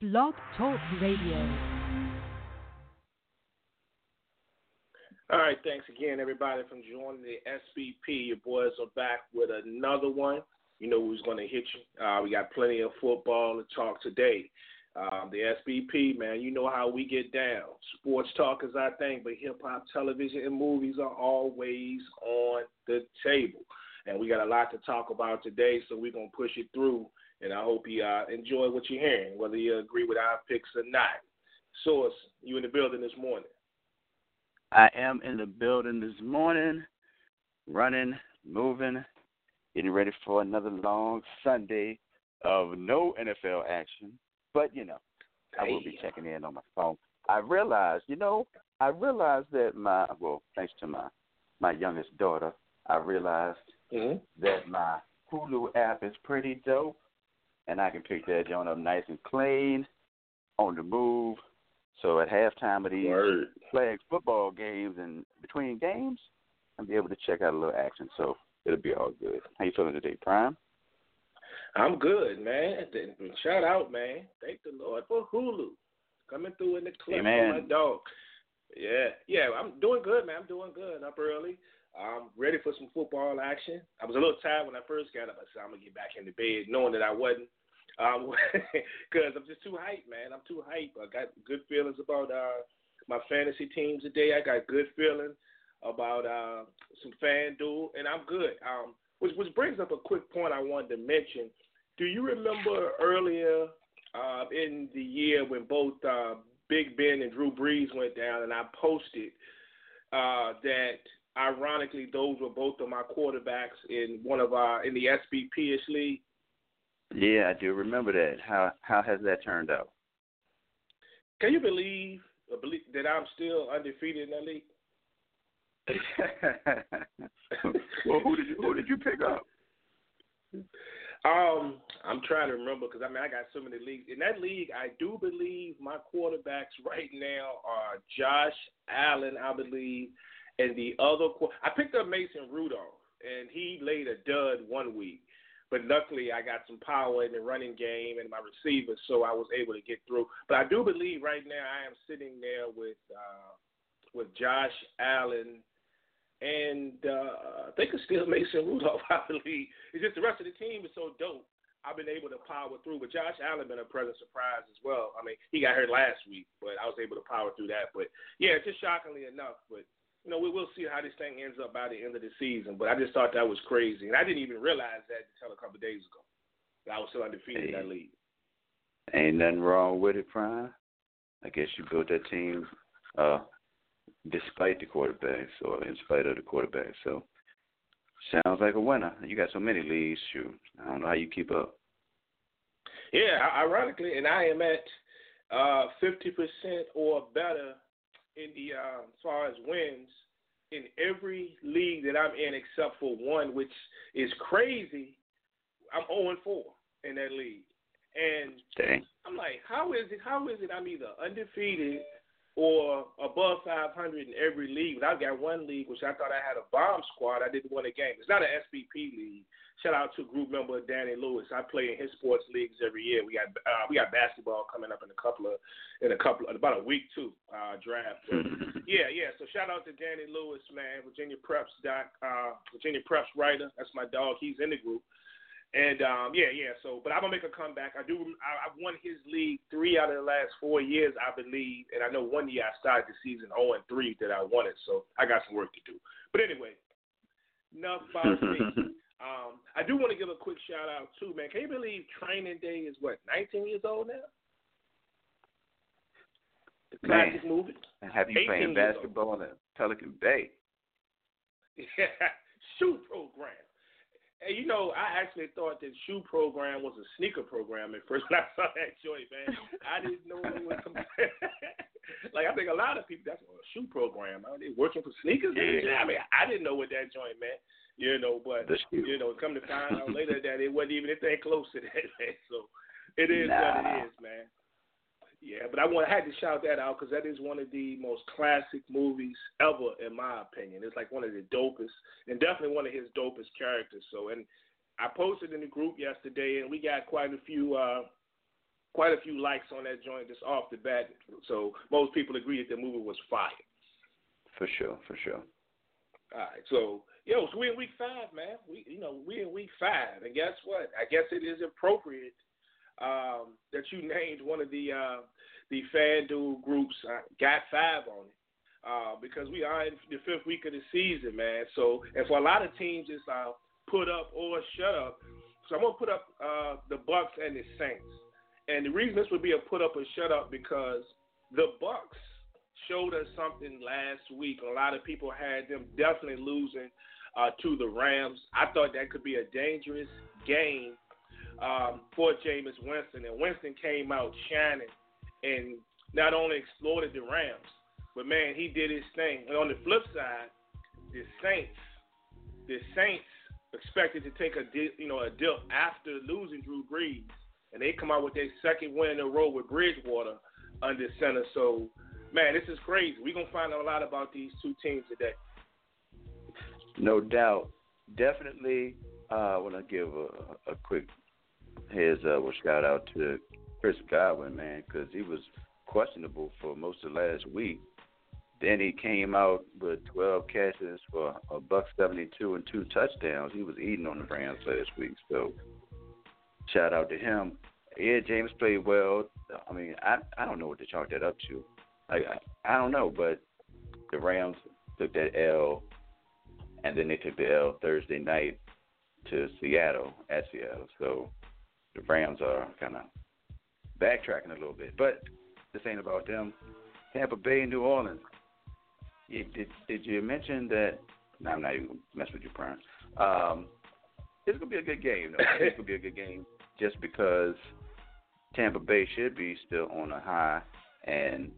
Blog Talk Radio. All right, thanks again, everybody, from joining the SBP. Your boys are back with another one. You know who's going to hit you. Uh, we got plenty of football to talk today. Um, the SBP, man, you know how we get down. Sports talk is our thing, but hip hop, television, and movies are always on the table. And we got a lot to talk about today, so we're going to push it through and I hope you uh, enjoy what you're hearing, whether you agree with our picks or not. Source, you in the building this morning? I am in the building this morning, running, moving, getting ready for another long Sunday of no NFL action. But you know, I will be checking in on my phone. I realized, you know, I realized that my well, thanks to my my youngest daughter, I realized mm-hmm. that my Hulu app is pretty dope and I can pick that joint up nice and clean, on the move. So at halftime of these Word. flag football games and between games, I'll be able to check out a little action. So it'll be all good. How you feeling today, Prime? I'm good, man. Shout out, man. Thank the Lord for Hulu coming through in the Amen. my dog. Yeah, yeah, I'm doing good, man. I'm doing good. Up early. I'm ready for some football action. I was a little tired when I first got up. I said I'm gonna get back in the bed, knowing that I wasn't. Um, because I'm just too hyped, man. I'm too hyped. I got good feelings about uh my fantasy teams today. I got good feeling about uh some FanDuel, and I'm good. Um, which which brings up a quick point I wanted to mention. Do you remember earlier uh, in the year when both uh, Big Ben and Drew Brees went down, and I posted uh, that ironically those were both of my quarterbacks in one of our in the SBP-ish league. Yeah, I do remember that. How how has that turned out? Can you believe, believe that I'm still undefeated in that league? well, who did you who did you pick up? Um, I'm trying to remember because I mean I got so many leagues in that league. I do believe my quarterbacks right now are Josh Allen, I believe, and the other I picked up Mason Rudolph, and he laid a dud one week. But luckily, I got some power in the running game and my receivers, so I was able to get through. But I do believe right now I am sitting there with uh, with Josh Allen, and uh, think it's still Mason Rudolph. I believe it's just the rest of the team is so dope. I've been able to power through, but Josh Allen been a pleasant surprise as well. I mean, he got hurt last week, but I was able to power through that. But yeah, just shockingly enough. But you know, we will see how this thing ends up by the end of the season. But I just thought that was crazy, and I didn't even realize that until a couple of days ago. I was still undefeated hey, in that league. Ain't nothing wrong with it, Prime. I guess you built that team uh, despite the quarterbacks or in spite of the quarterback. So sounds like a winner. You got so many leads, shoot. I don't know how you keep up. Yeah, ironically, and I am at uh, fifty percent or better in the uh, as far as wins in every league that I'm in except for one, which is crazy. I'm 0 and 4 in that league, and Dang. I'm like, how is it? How is it? I'm either undefeated or above 500 in every league. But I've got one league which I thought I had a bomb squad. I didn't win a game. It's not an SBP league. Shout out to group member Danny Lewis. I play in his sports leagues every year. We got uh, we got basketball coming up in a couple of in a couple in about a week too. Uh, draft. But yeah, yeah. So shout out to Danny Lewis, man. Virginia Preps doc, uh, Virginia Preps writer. That's my dog. He's in the group. And um, yeah, yeah. So, but I'm gonna make a comeback. I do. I, I've won his league three out of the last four years, I believe. And I know one year I started the season 0 and three that I won it. So I got some work to do. But anyway, enough about me. Um, I do want to give a quick shout out too, man. Can you believe Training Day is what 19 years old now? The classic man, movie. Have you playing basketball in Pelican Bay? Yeah, shoe program. Hey, you know, I actually thought that shoe program was a sneaker program at first when I saw that joint, man. I didn't know what it was. like I think a lot of people that's a shoe program. Are they working for sneakers? Yeah. I mean, I didn't know what that joint meant. You know, but you know, come to find out later that it wasn't even anything close to that. Man. So it is nah. what it is, man. Yeah, but I want I had to shout that out because that is one of the most classic movies ever, in my opinion. It's like one of the dopest, and definitely one of his dopest characters. So, and I posted in the group yesterday, and we got quite a few, uh, quite a few likes on that joint just off the bat. So most people agree that the movie was fire. For sure, for sure. All right, so yo, so we in week five, man. We you know we in week five, and guess what? I guess it is appropriate um, that you named one of the uh, the FanDuel groups uh, got five on it. Uh, because we are in the fifth week of the season, man. So, and for a lot of teams, it's uh, put up or shut up. So I'm gonna put up uh, the Bucs and the Saints. And the reason this would be a put up or shut up because the Bucs showed us something last week. A lot of people had them definitely losing uh, to the Rams. I thought that could be a dangerous game um, for Jameis Winston, and Winston came out shining and not only exploited the Rams, but man, he did his thing. And on the flip side, the Saints, the Saints expected to take a dip, you know a dip after losing Drew Brees, and they come out with their second win in a row with Bridgewater under center. So, man, this is crazy. We're gonna find out a lot about these two teams today. No doubt, definitely. Uh, I want to give a, a quick heads up shout out to Chris Godwin, man, because he was questionable for most of last week. Then he came out with 12 catches for a buck 72 and two touchdowns. He was eating on the Rams last week. So shout out to him. Yeah, James played well. I mean, I I don't know what to chalk that up to. I, I don't know, but the Rams took that L, and then they took the L Thursday night to Seattle at Seattle. So the Rams are kind of backtracking a little bit, but this ain't about them. Tampa Bay and New Orleans. You, did did you mention that? No, I'm not even gonna mess with you, Brian. Um, it's gonna be a good game. Though. it's gonna be a good game just because Tampa Bay should be still on a high, and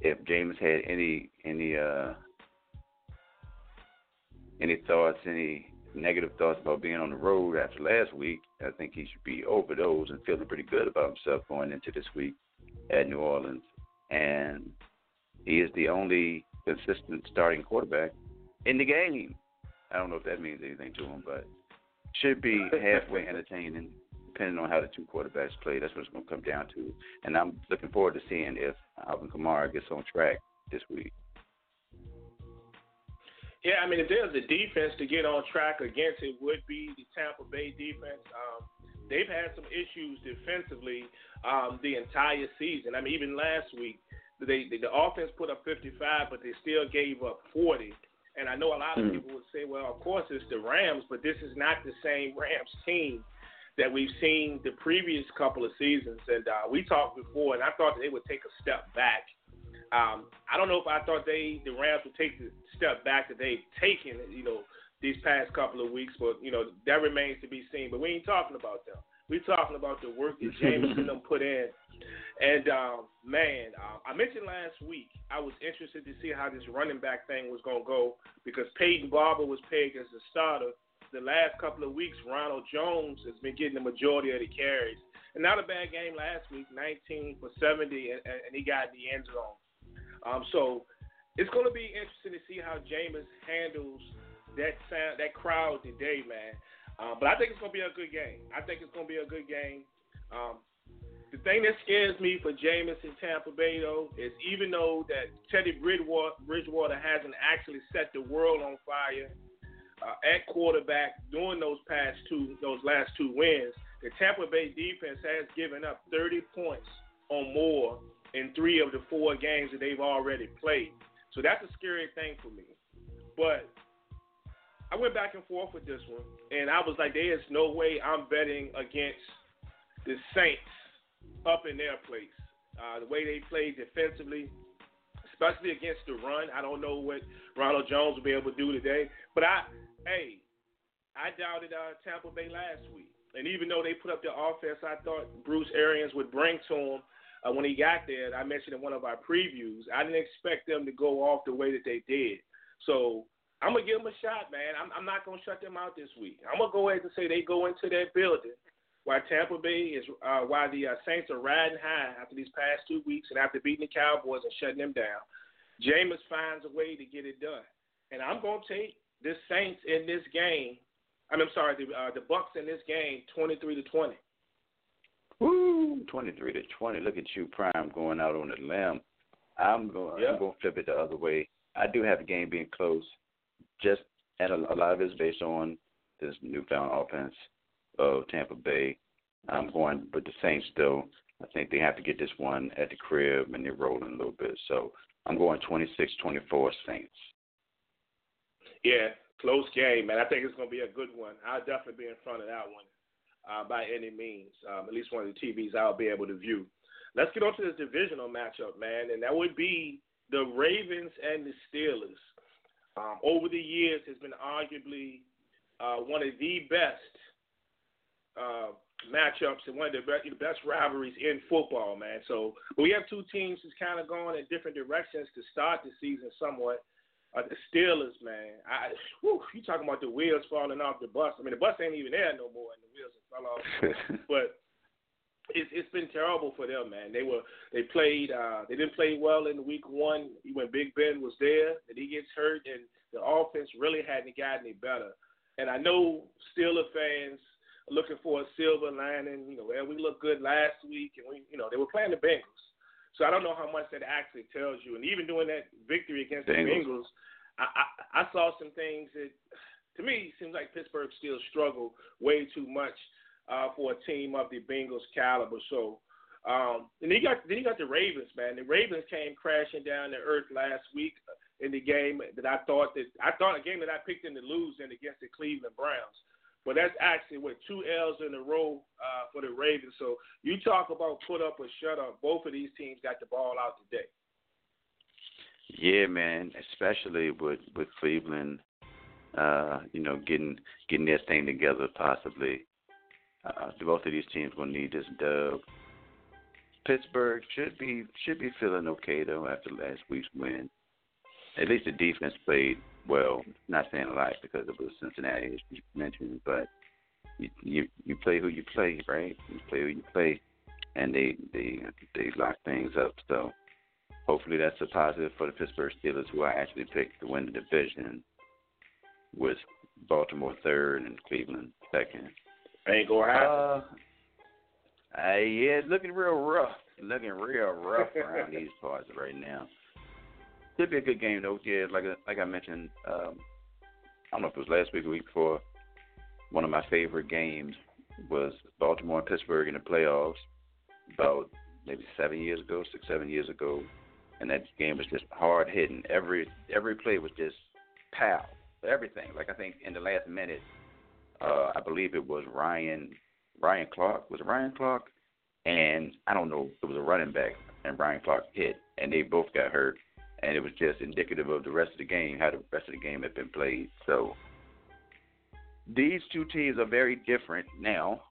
if James had any any uh any thoughts, any negative thoughts about being on the road after last week, I think he should be over those and feeling pretty good about himself going into this week at New Orleans. And he is the only consistent starting quarterback in the game. I don't know if that means anything to him, but should be halfway entertaining depending on how the two quarterbacks play. That's what it's going to come down to. And I'm looking forward to seeing if Alvin Kamara gets on track this week. Yeah, I mean, if there's a defense to get on track against, it would be the Tampa Bay defense. Um, they've had some issues defensively um, the entire season. I mean, even last week, they, they the offense put up 55, but they still gave up 40. And I know a lot of mm. people would say, well, of course it's the Rams, but this is not the same Rams team that we've seen the previous couple of seasons. And uh, we talked before, and I thought they would take a step back. Um, I don't know if I thought they the Rams would take the step back that they've taken, you know, these past couple of weeks, but you know that remains to be seen. But we ain't talking about them. We're talking about the work that James and them put in and um, man, uh, I mentioned last week I was interested to see how this running back thing was going to go because Peyton Barber was pegged as the starter. The last couple of weeks, Ronald Jones has been getting the majority of the carries. And not a bad game last week, 19 for 70, and, and he got in the end zone. Um, so it's going to be interesting to see how Jameis handles that sound, that crowd today, man. Um, but I think it's going to be a good game. I think it's going to be a good game. Um, the thing that scares me for Jameis in Tampa Bay, though, is even though that Teddy Bridgewater, Bridgewater hasn't actually set the world on fire uh, at quarterback during those past two, those last two wins, the Tampa Bay defense has given up 30 points or more in three of the four games that they've already played. So that's a scary thing for me. But I went back and forth with this one, and I was like, there is no way I'm betting against the Saints up in their place. Uh, the way they played defensively, especially against the run, I don't know what Ronald Jones will be able to do today. But I, hey, I doubted uh, Tampa Bay last week, and even though they put up the offense, I thought Bruce Arians would bring to him uh, when he got there. I mentioned in one of our previews, I didn't expect them to go off the way that they did. So I'm gonna give them a shot, man. I'm, I'm not gonna shut them out this week. I'm gonna go ahead and say they go into that building why Tampa Bay is uh, why the uh, Saints are riding high after these past two weeks and after beating the Cowboys and shutting them down. Jameis finds a way to get it done, and I'm to take the Saints in this game. I mean, I'm sorry, the uh, the Bucs in this game, 23 to 20. Woo, twenty-three to twenty. Look at you, Prime, going out on the limb. I'm going. Yeah. I'm going to flip it the other way. I do have the game being close, just and a, a lot of it is based on this newfound offense of Tampa Bay. I'm going with the Saints though. I think they have to get this one at the crib and they're rolling a little bit. So I'm going 26-24 Saints. Yeah, close game, man. I think it's going to be a good one. I'll definitely be in front of that one uh, by any means. Um, at least one of the TVs I'll be able to view. Let's get on to this divisional matchup, man, and that would be the Ravens and the Steelers. Um, over the years, has been arguably uh, one of the best uh, matchups and one of the the best rivalries in football, man. So we have two teams that's kind of going in different directions to start the season somewhat. Uh, the Steelers, man, I whew, you talking about the wheels falling off the bus? I mean, the bus ain't even there no more, and the wheels have fell off. but it's it's been terrible for them, man. They were they played uh they didn't play well in week one when Big Ben was there, and he gets hurt, and the offense really hadn't gotten any better. And I know Steeler fans are looking for a silver lining. You know, well, we looked good last week, and we you know they were playing the Bengals. So I don't know how much that actually tells you. And even doing that victory against Bengals. the Bengals, I, I I saw some things that to me seems like Pittsburgh still struggle way too much uh, for a team of the Bengals caliber. So, um, and then you got then you got the Ravens, man. The Ravens came crashing down to earth last week in the game that I thought that I thought a game that I picked them to lose in against the Cleveland Browns. But that's actually with two L's in a row uh, for the Ravens. So you talk about put up or shut up. Both of these teams got the ball out today. Yeah, man, especially with with Cleveland, uh, you know, getting getting their thing together possibly. Uh, both of these teams gonna need this dub. Pittsburgh should be should be feeling okay though after last week's win. At least the defense played well. Not saying a lot because it was Cincinnati, as you mentioned, but you you, you play who you play, right? You play who you play, and they they they lock things up. So hopefully that's a positive for the Pittsburgh Steelers, who I actually picked to win the division, with Baltimore third and Cleveland second. Ain't gonna happen. Uh, uh, yeah, it's looking real rough. Looking real rough around these parts right now. Should be a good game though. Yeah, like like I mentioned, um, I don't know if it was last week or week before. One of my favorite games was Baltimore and Pittsburgh in the playoffs about maybe seven years ago, six seven years ago, and that game was just hard hitting. Every every play was just pow, everything. Like I think in the last minute, uh, I believe it was Ryan Ryan Clark. Was it Ryan Clark? And I don't know. It was a running back, and Ryan Clark hit, and they both got hurt. And it was just indicative of the rest of the game, how the rest of the game had been played. So these two teams are very different now,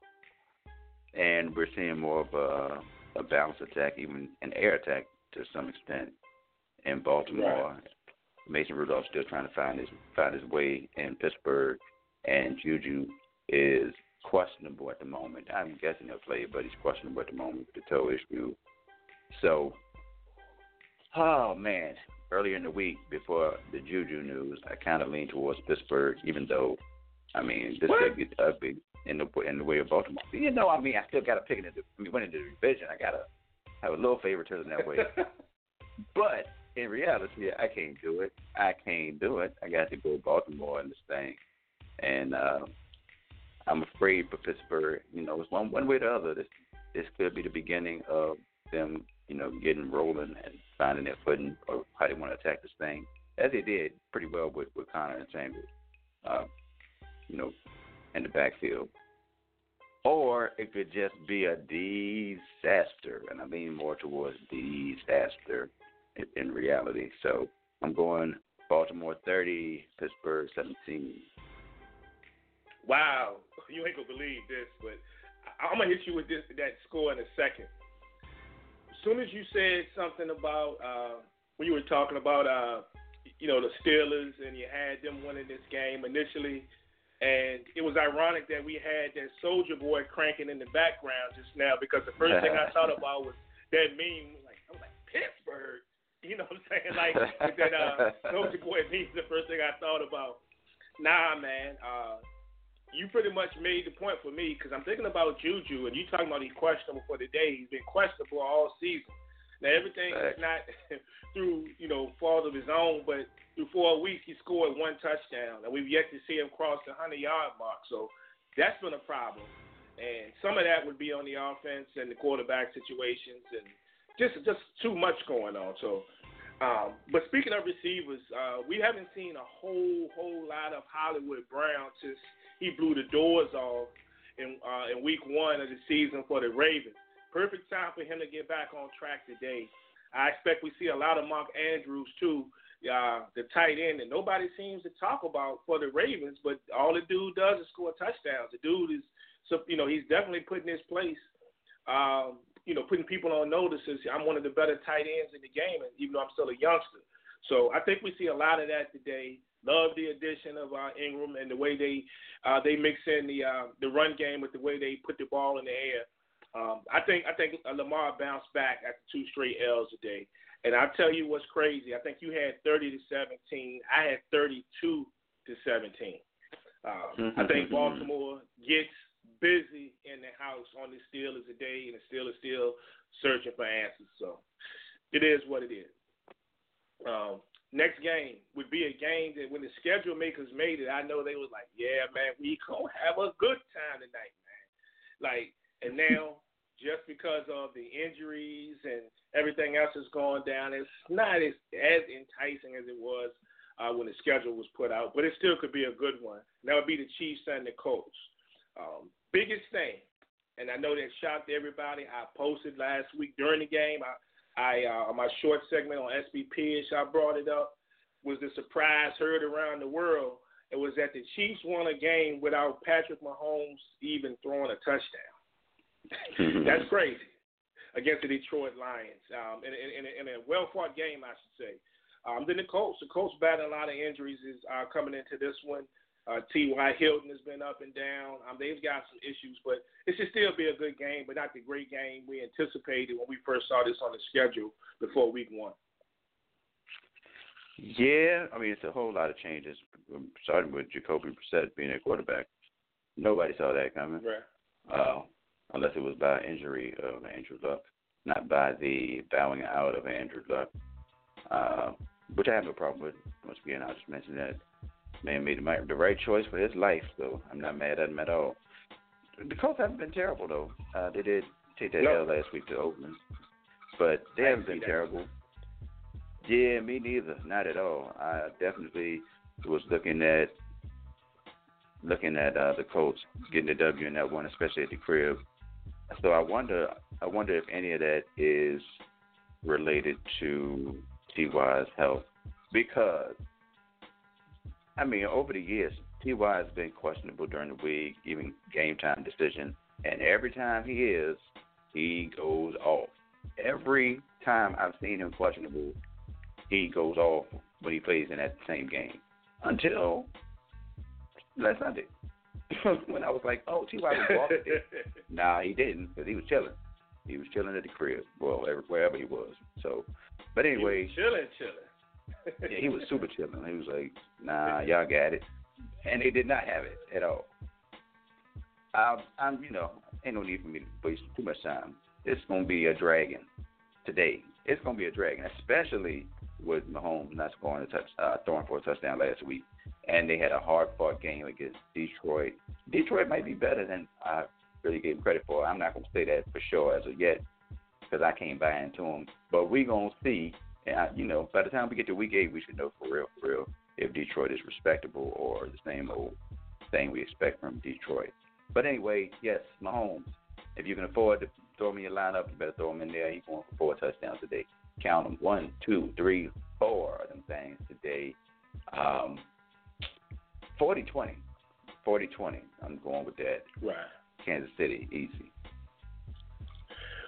and we're seeing more of a, a balanced attack, even an air attack to some extent in Baltimore. Mason Rudolph's still trying to find his find his way in Pittsburgh, and Juju is questionable at the moment. I'm guessing he'll play, but he's questionable at the moment with the toe issue. So, oh man, earlier in the week before the Juju news, I kind of leaned towards Pittsburgh, even though, I mean, this What? could get ugly in the in the way of Baltimore. You know, I mean, I still got to pick it in the I mean, winning the division. I got to have a little favoritism that way. But in reality, I can't do it. I can't do it. I got to go Baltimore in this thing, and uh, I'm afraid for Pittsburgh. You know, it's one one way or the other. This this could be the beginning of them, you know, getting rolling and finding their footing or how they want to attack this thing, as they did pretty well with with Conner and Chambers, uh, you know, in the backfield. Or it could just be a disaster, and I lean more towards disaster in, in reality. So I'm going Baltimore 30, Pittsburgh 17. Wow, you ain't gonna believe this, but I'm gonna hit you with this that score in a second. As soon as you said something about uh, when you were talking about uh, you know the Steelers and you had them winning this game initially, and it was ironic that we had that Soldier Boy cranking in the background just now because the first thing I thought about was that meme. Like I was like Pittsburgh, you know what I'm saying? Like that uh, Soldier Boy meme. is The first thing I thought about. Nah, man. Uh, you pretty much made the point for me because I'm thinking about Juju, and you talking about he's questionable for the day. He's been questionable all season. Now everything is not through you know fault of his own, but through four weeks he scored one touchdown, and we've yet to see him cross the hundred yard mark. So that's been a problem, and some of that would be on the offense and the quarterback situations, and just just too much going on. So. Um, but speaking of receivers, uh, we haven't seen a whole whole lot of Hollywood Brown since he blew the doors off in uh, in week one of the season for the Ravens. Perfect time for him to get back on track today. I expect we see a lot of Mark Andrews too, uh, the tight end, and nobody seems to talk about for the Ravens. But all the dude does is score touchdowns. The dude is, so you know, he's definitely putting his place. Um, you know, putting people on notice. I'm one of the better tight ends in the game, and even though I'm still a youngster. So I think we see a lot of that today. Love the addition of uh, Ingram and the way they uh, they mix in the uh, the run game with the way they put the ball in the air. Um, I think I think Lamar bounced back after two straight L's today. And I'll tell you what's crazy. I think you had 30 to 17. I had 32 to 17. Um, I think Baltimore gets busy in the house on the Steelers today, and the Steelers still searching for answers. So it is what it is. Um, next game would be a game that when the schedule makers made it, I know they was like, "Yeah, man, we gonna have a good time tonight, man." Like, and now just because of the injuries and everything else that's going down, it's not as as enticing as it was uh, when the schedule was put out. But it still could be a good one. And that would be the Chiefs and the Colts. Um, biggest thing, and I know that shocked everybody. I posted last week during the game. I I uh, my short segment on SBP, I brought it up, was the surprise heard around the world. It was that the Chiefs won a game without Patrick Mahomes even throwing a touchdown. That's crazy against the Detroit Lions um, in, in, in, a well fought game, I should say. Um, then the Colts, the Colts battling a lot of injuries is uh, coming into this one. Uh, T.Y. Hilton has been up and down. Um, they've got some issues, but it should still be a good game, but not the great game we anticipated when we first saw this on the schedule before week one. Yeah, I mean it's a whole lot of changes, starting with Jacoby Brissett being a quarterback. Nobody saw that coming, right. uh, unless it was by injury of Andrew Luck, not by the bowing out of Andrew Luck, uh, which I have no problem with. Once again, I'll just mention that man made the, right choice for his life, so I'm not mad at him at all. The Colts haven't been terrible though. Uh, they did take that no. L last week to Oakland, but they haven't been terrible. Yeah, me neither. Not at all. I definitely was looking at looking at uh, the Colts getting the W in that one, especially at the crib. So I wonder, I wonder if any of that is related to Ty's health, because I mean, over the years, Ty has been questionable during the week, even game time decision, and every time he is, he goes off. Every time I've seen him questionable, he goes off when he plays in that same game. Until last Sunday, when I was like, "Oh, Ty was walking there." nah, he didn't because he was chilling. He was chilling at the crib, well, wherever he was. So, but anyway, chilling, chilling yeah, he was super chilling. He was like, "Nah, y'all got it," and they did not have it at all. I, I'm, you know, ain't no need for me to waste too much time. It's gonna be a dragon today. It's gonna be a dragon, especially with Mahomes not scoring a touch, uh, throwing for a touchdown last week, and they had a hard-fought game against Detroit. Detroit might be better than I really gave them credit for. I'm not gonna say that for sure as of yet because I can't buy into them, but we gonna see and I, you know, by the time we get to week eight, we should know for real, for real, if Detroit is respectable or the same old thing we expect from Detroit. But anyway, yes, Mahomes. If you can afford to throw me a lineup, you better throw him in there. He's going for four touchdowns today. Count them: one, two, three, four of them things today. Um, 40-20. 40-20. I'm going with that. Right. Kansas City, easy.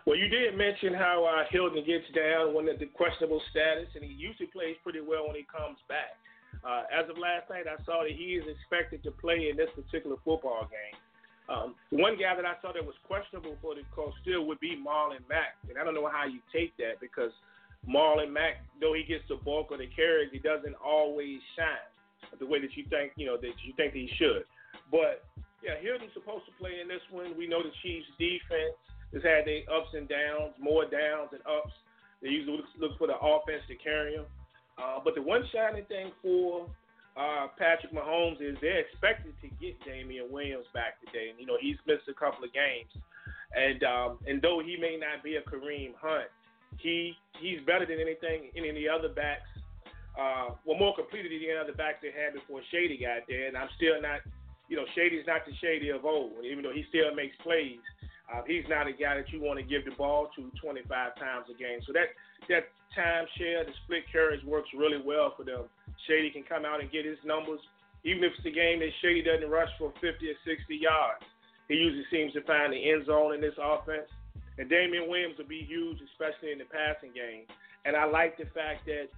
Well, you did mention how uh, Hilton gets down when the, questionable status, and he usually plays pretty well when he comes back. Uh, as of last night, I saw that he is expected to play in this particular football game. Um, one guy that I saw that was questionable for the Colts still would be Marlon Mack, and I don't know how you take that because Marlon Mack, though he gets the bulk of the carries, he doesn't always shine the way that you think, you know, that you think he should. But yeah, Hilton's supposed to play in this one. We know the Chiefs' defense has had their ups and downs, more downs than ups. They usually look for the offense to carry them. Uh, but the one shining thing for uh, Patrick Mahomes is they're expected to get Damien Williams back today. And, you know, he's missed a couple of games. And um, and though he may not be a Kareem Hunt, he he's better than anything any of the other backs. Uh, well, more completed than any other backs they had before Shady got there. And I'm still not, you know, Shady's not the Shady of old. Even though he still makes plays, uh, he's not a guy that you want to give the ball to 25 times a game. So that that time share, the split carries works really well for them. Shady can come out and get his numbers, even if it's a game that Shady doesn't rush for 50 or 60 yards. He usually seems to find the end zone in this offense. And Damien Williams will be huge, especially in the passing game. And I like the fact that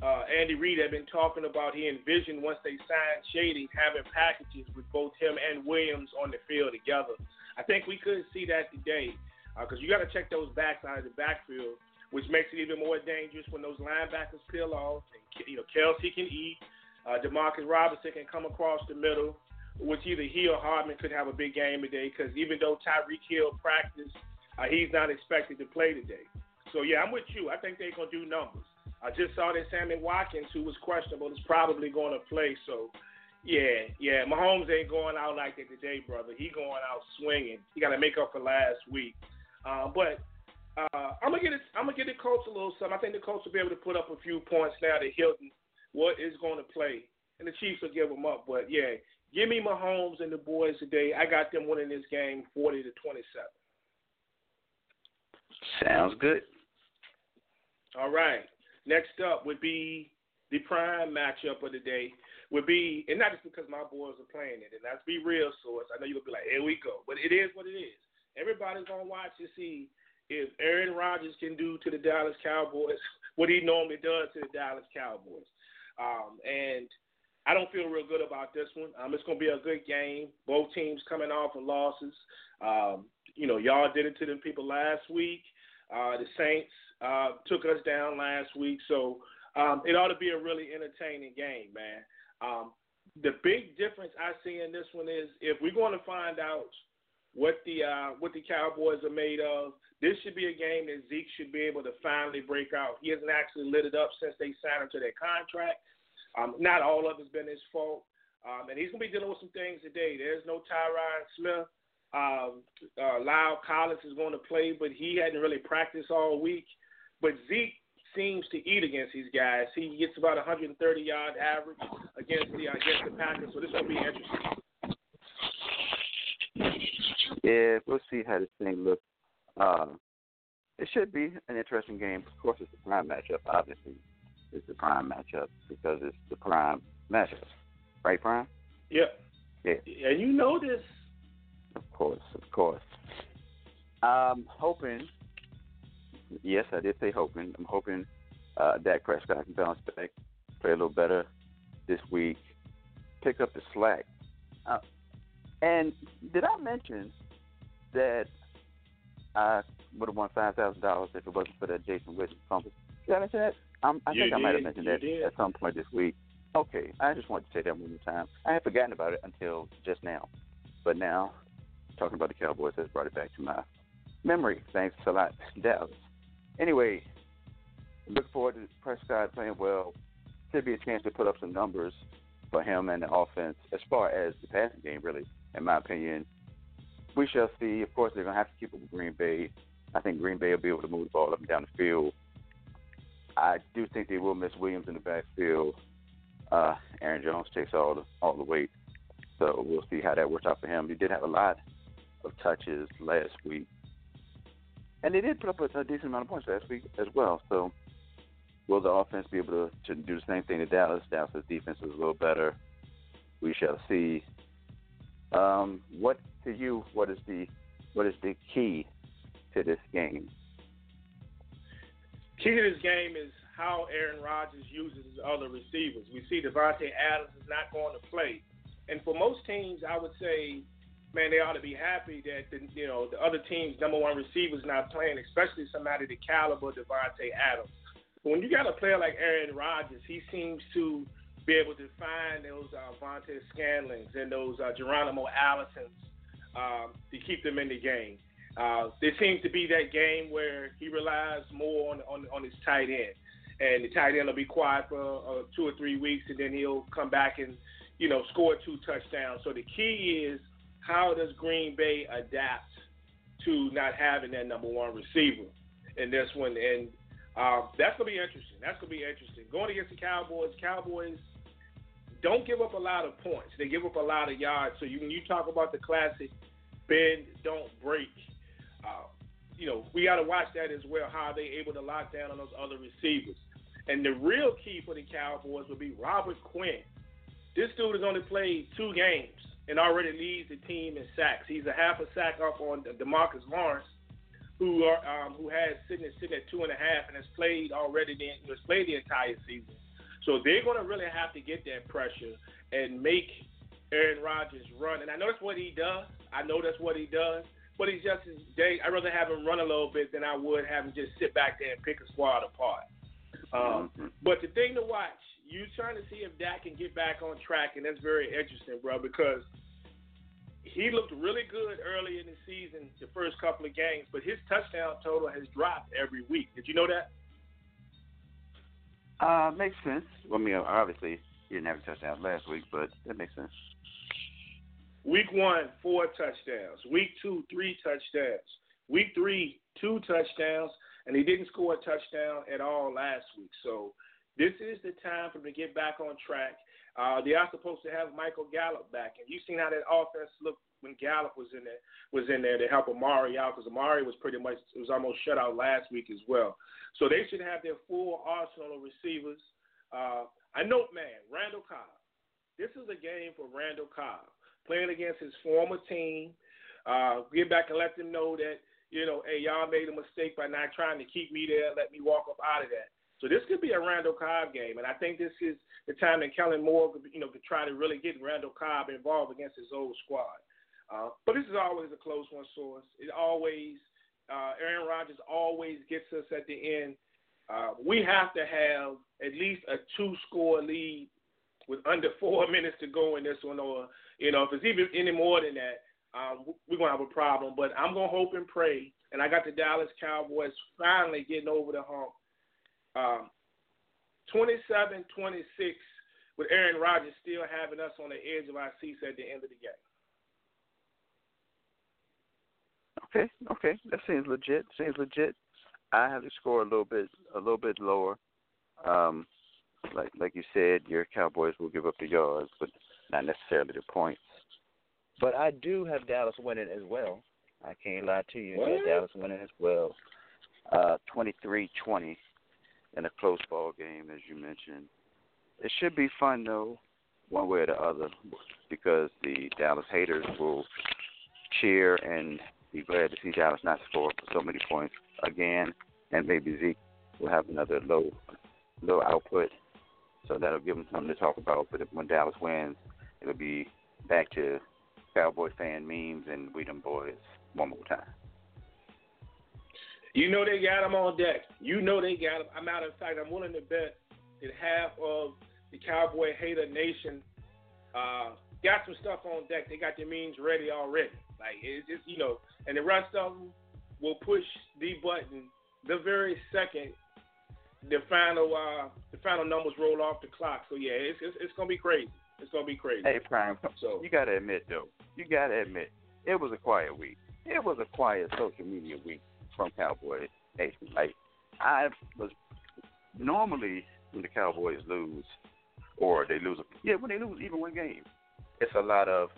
uh, Andy Reid had been talking about he envisioned once they signed Shady having packages with both him and Williams on the field together. I think we could see that today because uh, you got to check those backs out of the backfield, which makes it even more dangerous when those linebackers peel off. And, you know, Kelce can eat. Uh, Demarcus Robinson can come across the middle which either he or Hardman could have a big game today because even though Tyreek Hill practiced, uh, he's not expected to play today. So, yeah, I'm with you. I think they're going to do numbers. I just saw that Sammy Watkins, who was questionable, is probably going to play. So, yeah, yeah, Mahomes ain't going out like that today, brother. He going out swinging. He got to make up for last week. Uh, but uh, I'm gonna get it. I'm gonna get the Colts a little something. I think the Colts will be able to put up a few points now that Hilton what is going to play, and the Chiefs will give them up. But yeah, Give me Mahomes and the boys today. I got them winning this game 40 to 27. Sounds good. All right. Next up would be the prime matchup of the day. Would be, and not just because my boys are playing it, and let's be real, source. I know you'll be like, here we go. But it is what it is. Everybody's to watch to see if Aaron Rodgers can do to the Dallas Cowboys what he normally does to the Dallas Cowboys. Um, and I don't feel real good about this one. Um, it's going to be a good game. Both teams coming off of losses. Um, you know, y'all did it to them people last week. Uh, the Saints uh, took us down last week, so um, it ought to be a really entertaining game, man. Um, the big difference I see in this one is if we're going to find out what the uh, what the Cowboys are made of, this should be a game that Zeke should be able to finally break out. He hasn't actually lit it up since they signed him to their contract. Um, not all of it's been his fault. Um, and he's going to be dealing with some things today. There's no Tyron Smith. Um, uh, La'el Collins is going to play, but he hadn't really practiced all week. But Zeke seems to eat against these guys. He gets about 130 yard average against the against the Packers. So this will be interesting. Yeah, we'll see how this thing looks. Uh, it should be an interesting game. Of course, it's a prime matchup, obviously it's the prime matchup because it's the prime matchup. Right, Prime? Yeah. Yeah. And you know this. Of course, of course. I'm hoping, yes, I did say hoping. I'm hoping uh, Dak Prescott can bounce back, play a little better this week, pick up the slack. Uh, and did I mention that I would have won $5,000 if it wasn't for that Jason Witten fumble? Did I mention that? Um, I you think did. I might have mentioned you that did. at some point this week. Okay, I just wanted to say that one more time. I had forgotten about it until just now, but now talking about the Cowboys has brought it back to my memory. Thanks a lot, Dallas. Anyway, look forward to Prescott playing well. Should be a chance to put up some numbers for him and the offense as far as the passing game, really, in my opinion. We shall see. Of course, they're going to have to keep up with Green Bay. I think Green Bay will be able to move the ball up and down the field. I do think they will miss Williams in the backfield. Uh, Aaron Jones takes all the all the weight, so we'll see how that works out for him. He did have a lot of touches last week, and they did put up a, a decent amount of points last week as well. So, will the offense be able to, to do the same thing to Dallas? Dallas' defense is a little better. We shall see. Um, what to you? What is the what is the key to this game? Key to this game is how Aaron Rodgers uses his other receivers. We see Davante Adams is not going to play, and for most teams, I would say, man, they ought to be happy that the, you know the other team's number one receiver's not playing, especially somebody the caliber Davante Adams. But when you got a player like Aaron Rodgers, he seems to be able to find those uh, Vantez Scanlings and those uh, Geronimo Allisons um, to keep them in the game. Uh, there seems to be that game where he relies more on, on, on his tight end, and the tight end will be quiet for uh, two or three weeks, and then he'll come back and you know score two touchdowns. So the key is how does Green Bay adapt to not having that number one receiver in this one, and uh, that's gonna be interesting. That's gonna be interesting. Going against the Cowboys, Cowboys don't give up a lot of points. They give up a lot of yards. So you, when you talk about the classic bend, don't break, uh, you know, we got to watch that as well. How are they able to lock down on those other receivers? And the real key for the Cowboys will be Robert Quinn. This dude has only played two games and already leads the team in sacks. He's a half a sack up on Demarcus Lawrence, who are um, who has sitting sitting at two and a half and has played already the, has played the entire season. So they're going to really have to get that pressure and make Aaron Rodgers run. And I know that's what he does. I know that's what he does. But he's just they. I'd rather have him run a little bit than I would have him just sit back there and pick a squad apart. Um, mm-hmm. But the thing to watch, you trying to see if Dak can get back on track, and that's very interesting, bro, because he looked really good early in the season, the first couple of games, but his touchdown total has dropped every week. Did you know that? Uh, makes sense. Well, I mean, obviously he didn't have a touchdown last week, but that makes sense. Week one, four touchdowns. Week two, three touchdowns. Week three, two touchdowns, and he didn't score a touchdown at all last week. So this is the time for them to get back on track. Uh, they are supposed to have Michael Gallup back, and you've seen how that offense looked when Gallup was in there was in there to help Amari out because Amari was pretty much it was almost shut out last week as well. So they should have their full arsenal of receivers. Uh, I note, man, Randall Cobb. This is a game for Randall Cobb playing against his former team. Uh, get back and let them know that you know, hey, y'all made a mistake by not trying to keep me there. Let me walk up out of that. So this could be a Randall Cobb game, and I think this is the time that Kellen Moore, you know, could try to really get Randall Cobb involved against his old squad. Uh, but this is always a close one source. It always, uh, Aaron Rodgers always gets us at the end. Uh, we have to have at least a two-score lead with under four minutes to go in this one, or you know, if it's even any more than that, um, we're gonna have a problem. But I'm gonna hope and pray, and I got the Dallas Cowboys finally getting over the hump. Um, 27-26 with Aaron Rodgers still having us on the edge of our seats at the end of the game. Okay, okay, that seems legit. Seems legit. I have to score a little bit, a little bit lower. Um, like like you said, your Cowboys will give up the yards, but not necessarily the points. But I do have Dallas winning as well. I can't lie to you. I have Dallas winning as well. Uh, 23-20 in a close ball game, as you mentioned. It should be fun though, one way or the other, because the Dallas haters will cheer and be glad to see Dallas not score so many points again, and maybe Zeke will have another low low output, so that'll give them something to talk about. But when Dallas wins, it'll be back to Cowboy fan memes and we them boys one more time. You know they got them on deck. You know they got them. I'm out of fact. I'm willing to bet that half of the Cowboy hater nation uh, got some stuff on deck. They got their means ready already. Like it's just you know, and the rest of them will push the button the very second the final uh the final numbers roll off the clock. So yeah, it's it's, it's gonna be crazy. It's gonna be crazy. Hey Prime, so you gotta admit though, you gotta admit it was a quiet week. It was a quiet social media week from Cowboy Nation. Like I was normally when the Cowboys lose or they lose a yeah when they lose even one game, it's a lot of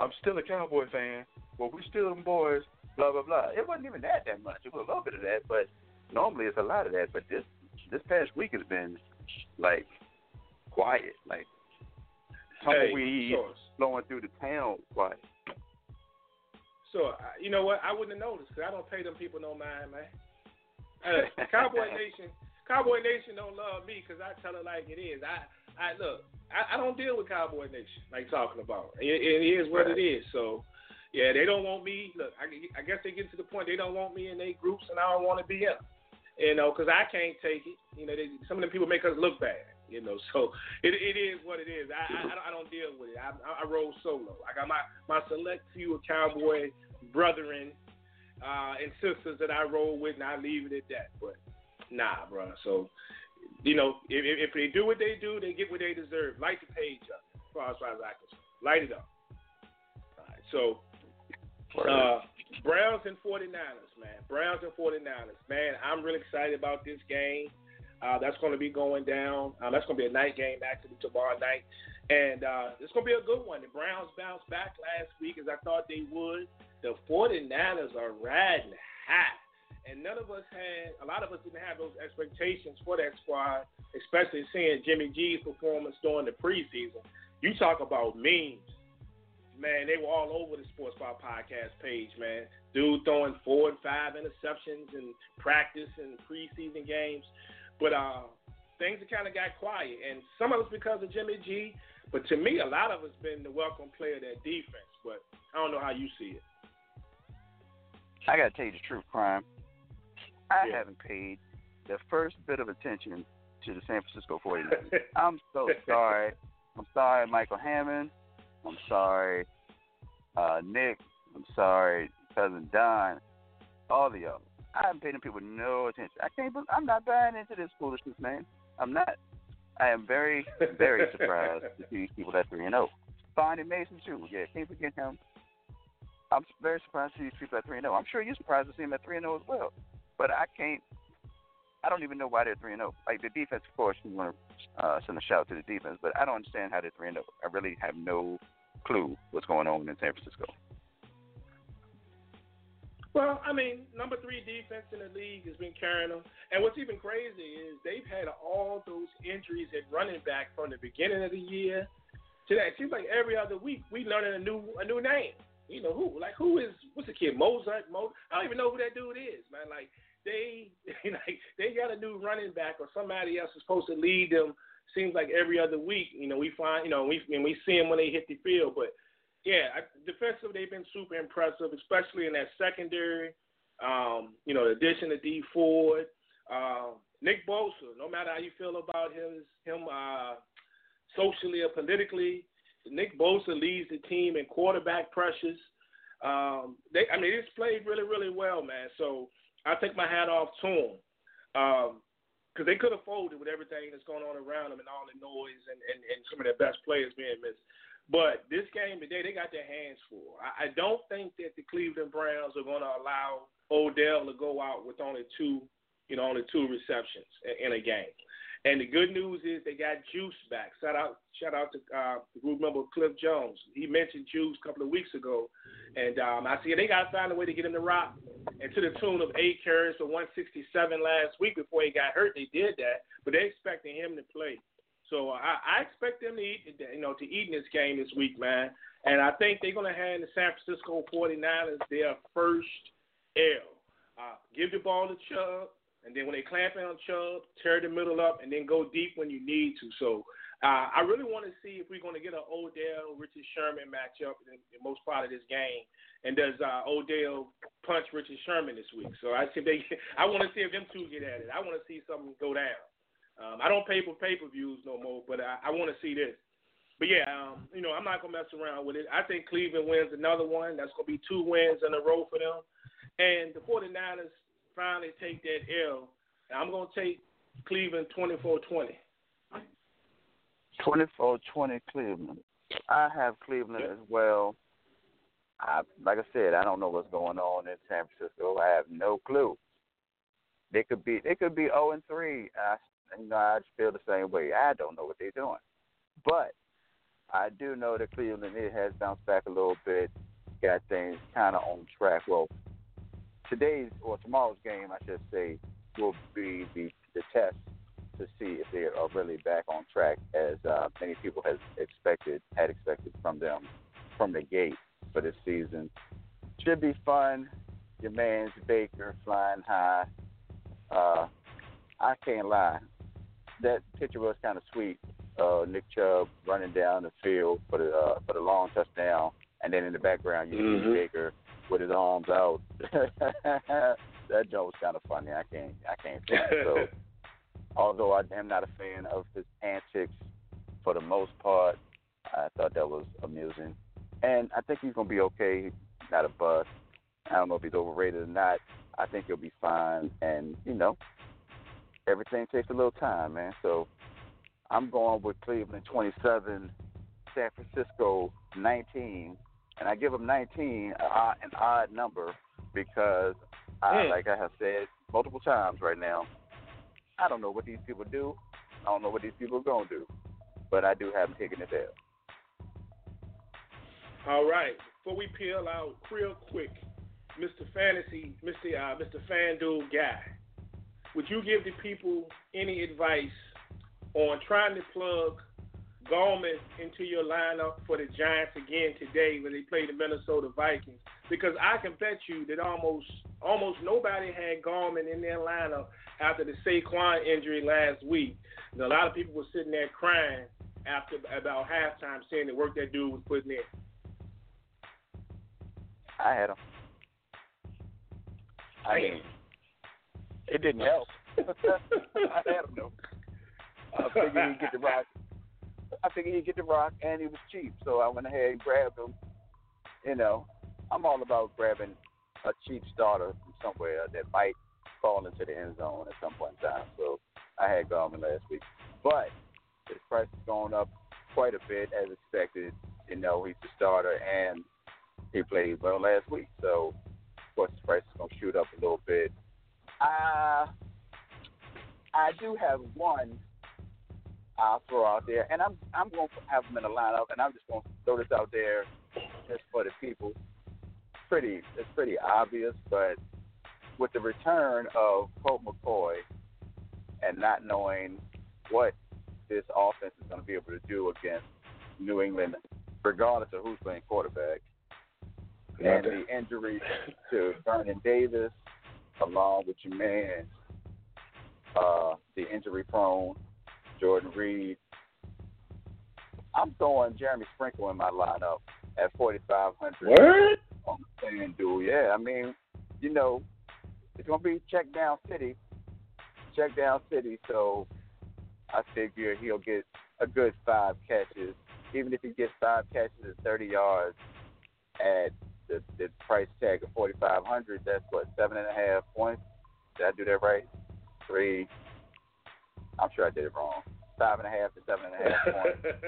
I'm still a Cowboy fan. Well, we still them boys. Blah blah blah. It wasn't even that that much. It was a little bit of that, but normally it's a lot of that. But this this past week has been like quiet, like tumbleweed hey, flowing through the town quiet. So you know what? I wouldn't have noticed because I don't pay them people no mind, man. Uh, Cowboy Nation, Cowboy Nation don't love me because I tell it like it is. I, I look, I, I don't deal with Cowboy Nation like talking about. It, it is what right. it is. So, yeah, they don't want me. Look, I, I guess they get to the point they don't want me in their groups, and I don't want to be in. You know, because I can't take it. You know, they, some of them people make us look bad. You know, so it it is what it is. I I, I don't deal with it. I, I roll solo. I got my my select few of cowboy brethren uh, and sisters that I roll with, and I leave it at that. But nah, bro. So you know, if, if they do what they do, they get what they deserve. Light the page up, as far as I can Light it up. All right, so uh, Browns and 49ers, man. Browns and 49ers. Man, I'm really excited about this game. Uh, that's going to be going down. Uh, that's going to be a night game, actually, tomorrow night. And uh, it's going to be a good one. The Browns bounced back last week as I thought they would. The 49ers are riding high. And none of us had, a lot of us didn't have those expectations for that squad, especially seeing Jimmy G's performance during the preseason. You talk about memes. Man, they were all over the Sports Bar podcast page, man. Dude throwing four and five interceptions in practice and preseason games. But uh, things have kind of got quiet, and some of it's because of Jimmy G. But to me, a lot of it's been the welcome player, that defense. But I don't know how you see it. I gotta tell you the truth, Prime. I yeah. haven't paid the first bit of attention to the San Francisco 49ers. I'm so sorry. I'm sorry, Michael Hammond. I'm sorry, uh, Nick. I'm sorry, cousin Don. All the y'all. I haven't paid people no attention. I can't. I'm not buying into this foolishness, man. I'm not. I am very, very surprised to see these people at three and zero. Oh. Finding Mason too. Yeah, can't forget him. I'm very surprised to see these people at three and zero. Oh. I'm sure you're surprised to see them at three and zero oh as well. But I can't. I don't even know why they're three and zero. Like the defense, of course, you want to uh, send a shout out to the defense, but I don't understand how they're three and zero. I really have no clue what's going on in San Francisco. Well, I mean, number three defense in the league has been carrying them. And what's even crazy is they've had all those injuries at running back from the beginning of the year to that. It seems like every other week we learning a new a new name. You know who? Like who is what's the kid Mostert? Mo, I don't even know who that dude is, man. Like they like they got a new running back or somebody else is supposed to lead them. Seems like every other week, you know, we find you know we and we see them when they hit the field, but yeah, I, defensively they've been super impressive, especially in that secondary. Um, you know, the addition of Dee Ford, uh, Nick Bosa. No matter how you feel about him, him uh, socially or politically, Nick Bosa leads the team in quarterback pressures. Um, they, I mean, he's played really, really well, man. So I take my hat off to him because um, they could have folded with everything that's going on around them and all the noise and, and, and some of their best players being missed. But this game today, they got their hands full. I, I don't think that the Cleveland Browns are going to allow Odell to go out with only two, you know, only two receptions in, in a game. And the good news is they got Juice back. Shout out, shout out to uh, group member Cliff Jones. He mentioned Juice a couple of weeks ago, and um, I see they got to find a way to get him to rock. And to the tune of eight carries for 167 last week before he got hurt, they did that. But they're expecting him to play. So I, I expect them to eat, you know, to eat in this game this week, man. And I think they're going to hand the San Francisco 49ers their first L. Uh, give the ball to Chubb, and then when they clamp on Chubb, tear the middle up, and then go deep when you need to. So uh, I really want to see if we're going to get an Odell Richard Sherman matchup in, in most part of this game, and does uh, Odell punch Richard Sherman this week? So I see they, I want to see if them two get at it. I want to see something go down. Um, I don't pay for pay per views no more, but I, I want to see this. But yeah, um, you know, I'm not gonna mess around with it. I think Cleveland wins another one. That's gonna be two wins in a row for them. And the 49ers finally take that L. And I'm gonna take Cleveland 24-20. 24-20 Cleveland. I have Cleveland as well. I, like I said, I don't know what's going on in San Francisco. I have no clue. They could be they could be zero oh and three. I you know, I just feel the same way. I don't know what they're doing, but I do know that Cleveland it has bounced back a little bit, got things kind of on track. Well, today's or tomorrow's game, I should say, will be the the test to see if they are really back on track as uh, many people has expected had expected from them from the gate for this season. Should be fun. Your man's Baker flying high. Uh, I can't lie that picture was kind of sweet. Uh, Nick Chubb running down the field for the uh, for the long touchdown, and then in the background you mm-hmm. see Baker with his arms out. that joke was kind of funny. I can't I can't say so. although I am not a fan of his antics for the most part, I thought that was amusing. And I think he's going to be okay. Not a bust. I don't know if he's overrated or not. I think he'll be fine. And, you know, everything takes a little time, man. So I'm going with Cleveland 27, San Francisco 19. And I give them 19 an odd number because, I, like I have said multiple times right now, I don't know what these people do. I don't know what these people are going to do. But I do have them taking it there. All right. Before we peel out real quick, Mr. Fantasy, Mr. Uh, Mr. FanDuel guy, would you give the people any advice on trying to plug Gallman into your lineup for the Giants again today when they play the Minnesota Vikings? Because I can bet you that almost almost nobody had Gallman in their lineup after the Saquon injury last week. And a lot of people were sitting there crying after about halftime, seeing the work that dude was putting in. I had him. I mean, it didn't help. I had him though. I figured he'd get the rock. I figured he'd get the rock, and he was cheap, so I went ahead and grabbed him. You know, I'm all about grabbing a cheap starter from somewhere that might fall into the end zone at some point in time. So I had Gallman last week, but his price has gone up quite a bit as expected. You know, he's the starter, and he played well last week. So of course his price is gonna shoot up a little bit. Uh I do have one I'll throw out there, and I'm I'm going to have him in the lineup, and I'm just going to throw this out there just for the people. Pretty, it's pretty obvious, but with the return of Colt McCoy and not knowing what this offense is going to be able to do against New England, regardless of who's playing quarterback, and the injury to Vernon Davis, along with your man, uh, the injury prone Jordan Reed. I'm throwing Jeremy Sprinkle in my lineup at 4,500 what? on FanDuel. Yeah, I mean, you know, it's gonna be check down city, check down city. So I figure he'll get a good five catches, even if he gets five catches at 30 yards at the, the price tag of 4,500. That's what seven and a half points. Did I do that right? Three. I'm sure I did it wrong. Five and a half to seven and a half points.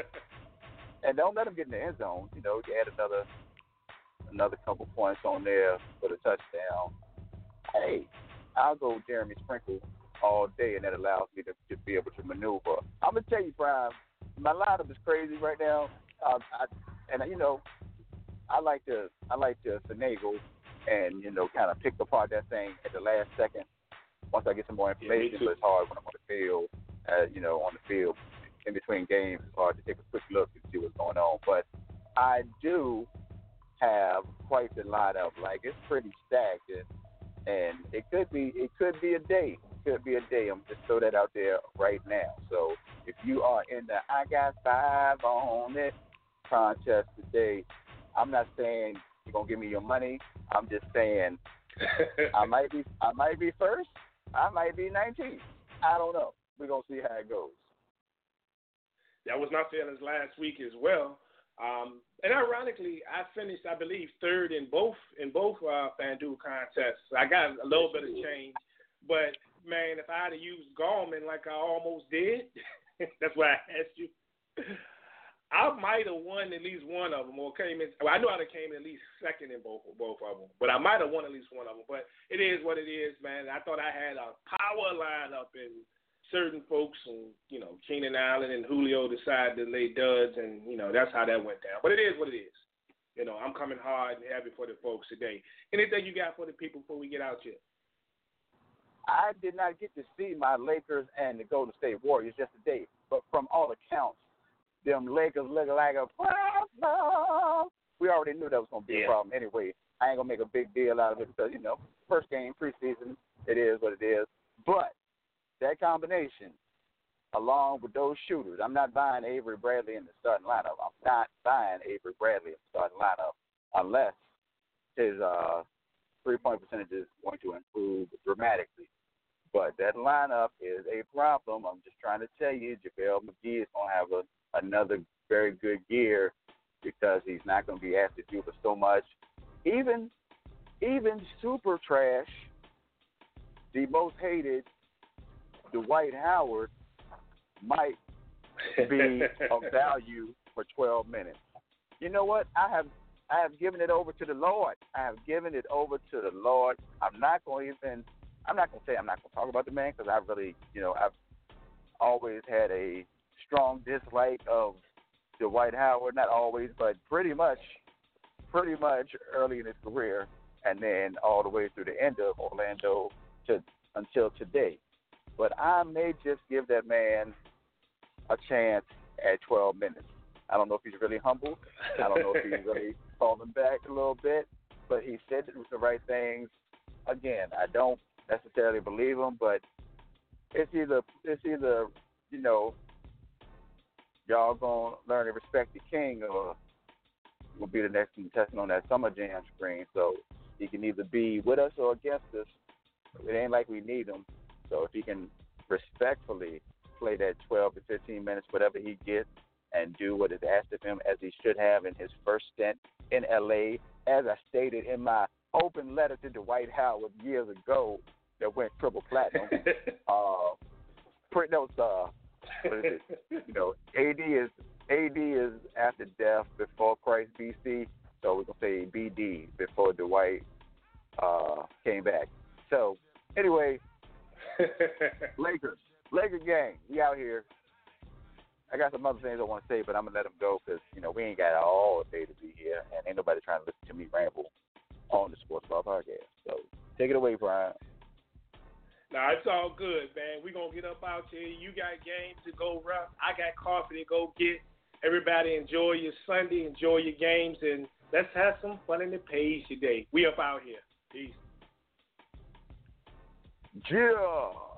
and don't let him get in the end zone. You know, you add another another couple points on there for the touchdown. Hey, I'll go Jeremy Sprinkle all day, and that allows me to, to be able to maneuver. I'm gonna tell you, Prime, my lineup is crazy right now. Uh, I, and you know, I like to I like to finagle and you know kind of pick apart that thing at the last second once I get some more information. Yeah, but it's hard when I'm on the field. Uh, you know, on the field in between games, it's hard to take a quick look and see what's going on. But I do have quite the lineup. Like it's pretty stacked, and, and it could be it could be a day. It could be a day. I'm just throw that out there right now. So if you are in the I got five on it contest today, I'm not saying you're gonna give me your money. I'm just saying I might be I might be first. I might be 19. I don't know. We're gonna see how it goes. That was my feelings last week as well. Um, and ironically, I finished, I believe, third in both in both uh, FanDuel contests. I got a little bit of change, but man, if I had used Gallman like I almost did, that's why I asked you. I might have won at least one of them, or came in. Well, I know I came in at least second in both both of them, but I might have won at least one of them. But it is what it is, man. I thought I had a power lineup, and certain folks, and you know, Keenan Allen and Julio decided to lay duds, and you know that's how that went down. But it is what it is. You know, I'm coming hard and heavy for the folks today. Anything you got for the people before we get out here? I did not get to see my Lakers and the Golden State Warriors just today, but from all accounts, them Lakers look like a problem. We already knew that was going to be yeah. a problem anyway. I ain't going to make a big deal out of it because, you know, first game, preseason, it is what it is. But that combination, along with those shooters, I'm not buying Avery Bradley in the starting lineup. I'm not buying Avery Bradley in the starting lineup unless his uh, three point percentage is going to improve dramatically. But? That lineup is a problem. I'm just trying to tell you, JaVale McGee is going to have a, another very good year because he's not going to be asked to do for so much. Even, even super trash, the most hated, Dwight Howard, might be of value for 12 minutes. You know what? I have I have given it over to the Lord. I have given it over to the Lord. I'm not going to even. I'm not going to say I'm not going to talk about the man because I really, you know, I've always had a strong dislike of Dwight Howard. Not always, but pretty much, pretty much early in his career, and then all the way through the end of Orlando to until today. But I may just give that man a chance at 12 minutes. I don't know if he's really humble. I don't know if he's really falling back a little bit, but he said the right things. Again, I don't necessarily believe him, but it's either it's either you know y'all gonna learn to respect the king, or will be the next contestant on that summer jam screen. So he can either be with us or against us. It ain't like we need him. So if he can respectfully play that 12 to 15 minutes, whatever he gets, and do what is asked of him as he should have in his first stint in LA. As I stated in my open letter to Dwight Howard years ago that went triple platinum. uh, that was uh, what is it? You know, AD is AD is after death before Christ BC, so we're gonna say BD before Dwight uh, came back. So anyway, Lakers, Laker gang, we out here. I got some other things I want to say, but I'm gonna let them go because you know we ain't got all day to be here, and ain't nobody trying to listen to me ramble on the Sports Bar podcast. So take it away, Brian. Nah, it's all good, man. We're gonna get up out here. You got games to go rough. I got coffee to go get. Everybody enjoy your Sunday, enjoy your games, and let's have some fun in the page today. We up out here. Peace. Yeah.